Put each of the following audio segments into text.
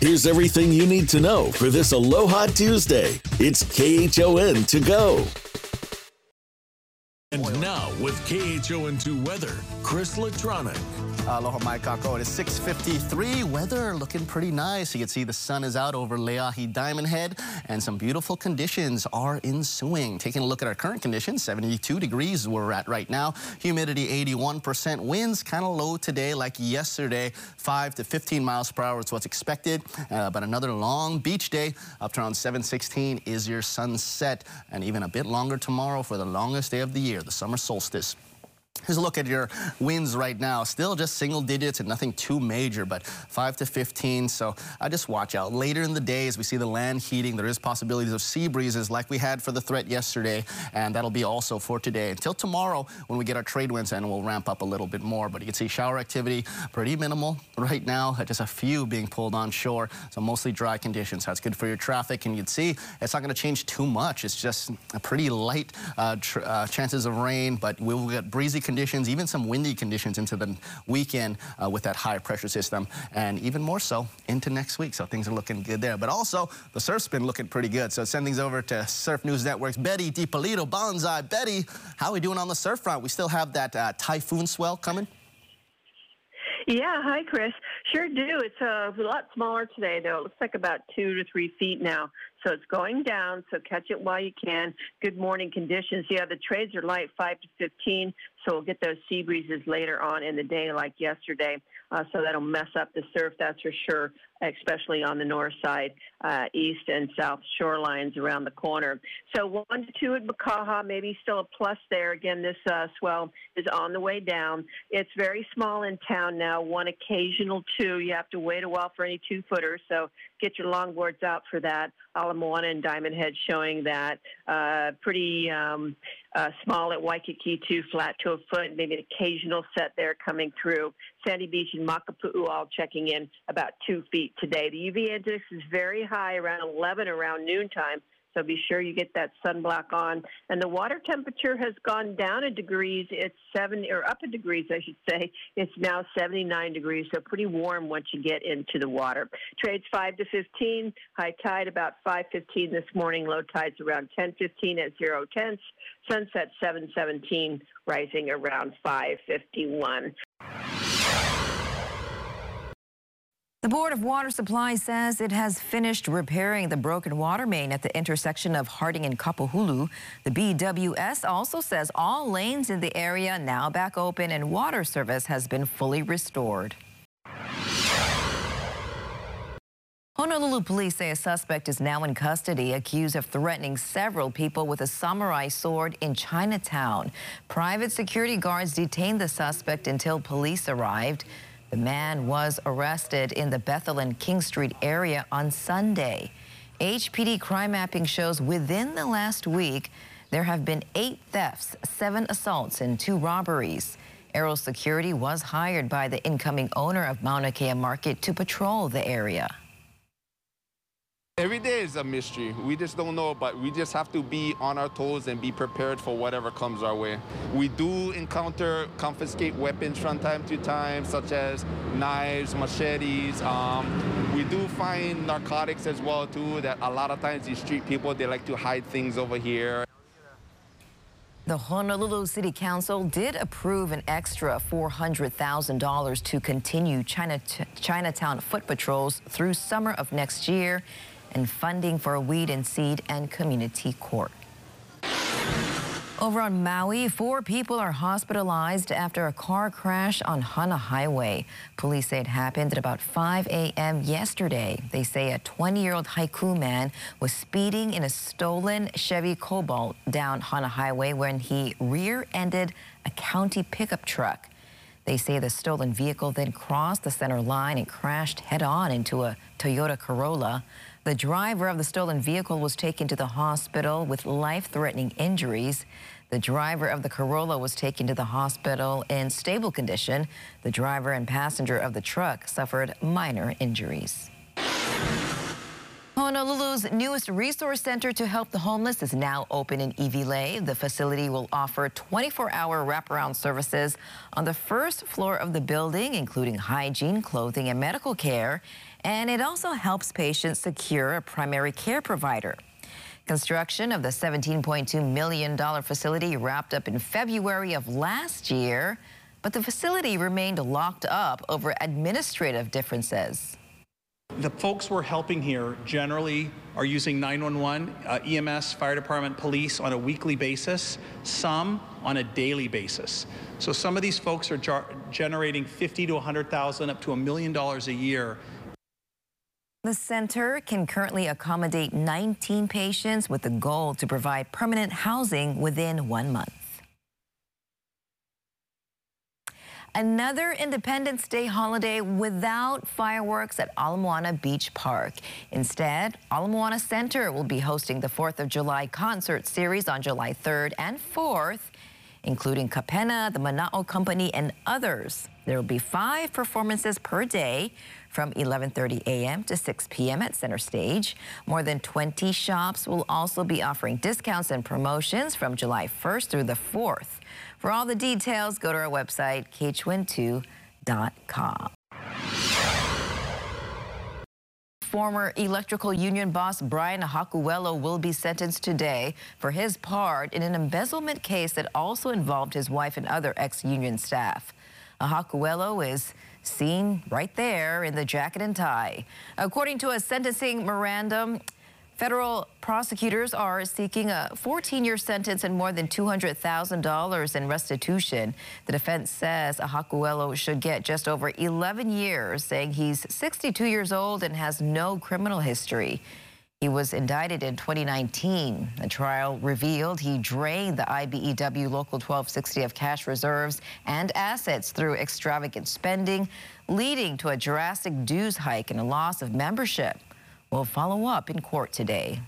Here's everything you need to know for this Aloha Tuesday. It's KHON 2Go. And now with KHON2 weather, Chris Latronic. Aloha mai kakou. It is 6.53. Weather looking pretty nice. You can see the sun is out over Leahi Diamond Head and some beautiful conditions are ensuing. Taking a look at our current conditions, 72 degrees we're at right now. Humidity 81%. Winds kind of low today like yesterday. 5 to 15 miles per hour is what's expected. Uh, but another long beach day up to around 716 is your sunset and even a bit longer tomorrow for the longest day of the year, the summer solstice. Here's a look at your winds right now. Still just single digits and nothing too major, but 5 to 15. So I just watch out. Later in the day, as we see the land heating, there is possibilities of sea breezes like we had for the threat yesterday, and that'll be also for today. Until tomorrow, when we get our trade winds in, we'll ramp up a little bit more. But you can see shower activity pretty minimal right now. Just a few being pulled on shore, so mostly dry conditions. That's good for your traffic, and you'd see it's not going to change too much. It's just a pretty light uh, uh, chances of rain, but we will get breezy conditions, even some windy conditions into the weekend uh, with that high pressure system, and even more so into next week. So things are looking good there. But also, the surf's been looking pretty good. So send things over to Surf News Network's Betty Depolito Bonsai. Betty, how are we doing on the surf front? We still have that uh, typhoon swell coming? Yeah, hi, Chris. Sure do. It's a lot smaller today, though. It looks like about two to three feet now. So it's going down, so catch it while you can. Good morning conditions. Yeah, the trades are light, 5 to 15, so we'll get those sea breezes later on in the day like yesterday. Uh, so that'll mess up the surf, that's for sure, especially on the north side, uh, east and south shorelines around the corner. So 1 to 2 at Makaha, maybe still a plus there. Again, this uh, swell is on the way down. It's very small in town now, one occasional two. You have to wait a while for any two footers, so get your longboards out for that. Ala Moana and Diamond Head showing that. Uh, pretty um, uh, small at Waikiki, too, flat to a foot, maybe an occasional set there coming through. Sandy Beach and Makapu'u all checking in about two feet today. The UV index is very high, around 11 around noontime. So be sure you get that sunblock on. And the water temperature has gone down a degrees. It's seven or up a degrees, I should say. It's now 79 degrees, so pretty warm once you get into the water. Trades 5 to 15. High tide about 5:15 this morning. Low tides around 10:15 at zero tenths. Sunset 7:17, rising around 5:51. The Board of Water Supply says it has finished repairing the broken water main at the intersection of Harding and Kapahulu. The BWS also says all lanes in the area now back open and water service has been fully restored. Honolulu police say a suspect is now in custody, accused of threatening several people with a samurai sword in Chinatown. Private security guards detained the suspect until police arrived. The man was arrested in the Bethel and King Street area on Sunday. HPD crime mapping shows within the last week, there have been eight thefts, seven assaults, and two robberies. Aero Security was hired by the incoming owner of Mauna Kea Market to patrol the area. Every day is a mystery. We just don't know, but we just have to be on our toes and be prepared for whatever comes our way. We do encounter confiscate weapons from time to time, such as knives, machetes. Um, we do find narcotics as well too. That a lot of times these street people they like to hide things over here. The Honolulu City Council did approve an extra $400,000 to continue China Chinatown foot patrols through summer of next year and funding for a weed and seed and community court. Over on Maui, four people are hospitalized after a car crash on Hana Highway. Police say it happened at about 5 a.m. yesterday. They say a 20-year-old Haiku man was speeding in a stolen Chevy Cobalt down Hana Highway when he rear-ended a county pickup truck. They say the stolen vehicle then crossed the center line and crashed head-on into a Toyota Corolla. The driver of the stolen vehicle was taken to the hospital with life-threatening injuries. The driver of the Corolla was taken to the hospital in stable condition. The driver and passenger of the truck suffered minor injuries. Honolulu's newest resource center to help the homeless is now open in Iwilei. The facility will offer 24-hour wraparound services on the first floor of the building, including hygiene, clothing, and medical care. And it also helps patients secure a primary care provider. Construction of the $17.2 million facility wrapped up in February of last year, but the facility remained locked up over administrative differences. The folks we're helping here generally are using 911, uh, EMS, fire department, police on a weekly basis, some on a daily basis. So some of these folks are generating 50 to 100,000 up to a million dollars a year. The center can currently accommodate 19 patients with the goal to provide permanent housing within one month. Another Independence Day holiday without fireworks at Ala Moana Beach Park. Instead, Ala Moana Center will be hosting the 4th of July concert series on July 3rd and 4th, including Kapena, the Mana'o Company, and others. There will be five performances per day from 11.30 a.m. to 6 p.m. at Center Stage. More than 20 shops will also be offering discounts and promotions from July 1st through the 4th. For all the details, go to our website, khon2.com. Former electrical union boss Brian Ahakuelo will be sentenced today for his part in an embezzlement case that also involved his wife and other ex-union staff. Ahakuelo is seen right there in the jacket and tie. According to a sentencing memorandum, Federal prosecutors are seeking a 14-year sentence and more than $200,000 in restitution. The defense says Ahakuelo should get just over 11 years, saying he's 62 years old and has no criminal history. He was indicted in 2019. The trial revealed he drained the IBEW Local 1260 of cash reserves and assets through extravagant spending, leading to a drastic dues hike and a loss of membership will follow up in court today.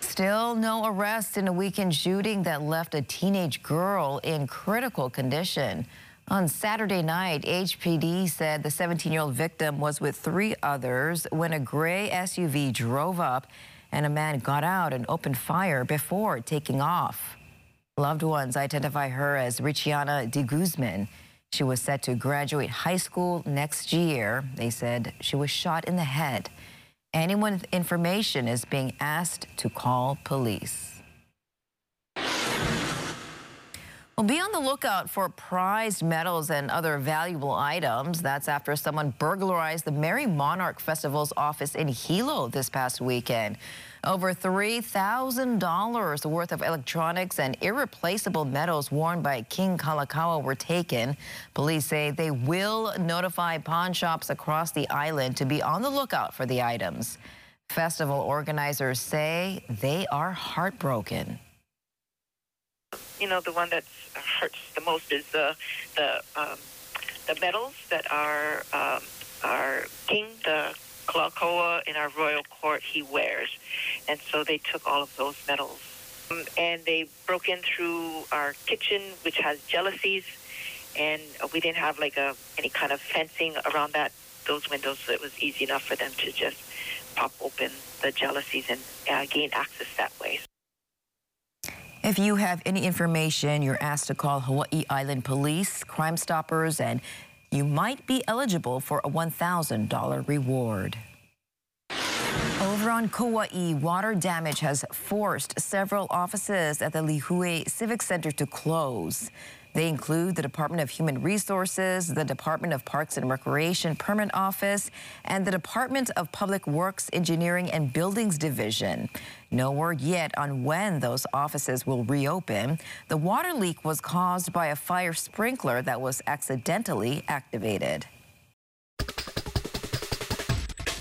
Still no arrests in a weekend shooting that left a teenage girl in critical condition. On Saturday night, HPD said the 17-year-old victim was with three others when a gray SUV drove up and a man got out and opened fire before taking off. Loved ones identify her as Richiana de Guzman. She was set to graduate high school next year. They said she was shot in the head. Anyone with information is being asked to call police. Well, be on the lookout for prized medals and other valuable items. That's after someone burglarized the Merrie Monarch Festival's office in Hilo this past weekend. Over $3,000 worth of electronics and irreplaceable medals worn by King Kalakaua were taken. Police say they will notify pawn shops across the island to be on the lookout for the items. Festival organizers say they are heartbroken. You know, the one that hurts the most is the the um, the medals that are um, are King the Kalakaua in our royal court he wears. And so they took all of those medals. Um, and they broke in through our kitchen, which has jalousies, and we didn't have like a any kind of fencing around that those windows, so it was easy enough for them to just pop open the jalousies and uh, gain access that way. If you have any information, you're asked to call Hawaii Island Police, Crime Stoppers, and you might be eligible for a $1,000 reward. Over on Kauai, water damage has forced several offices at the Lihue Civic Center to close. They include the Department of Human Resources, the Department of Parks and Recreation Permit Office, and the Department of Public Works Engineering and Buildings Division. No word yet on when those offices will reopen. The water leak was caused by a fire sprinkler that was accidentally activated.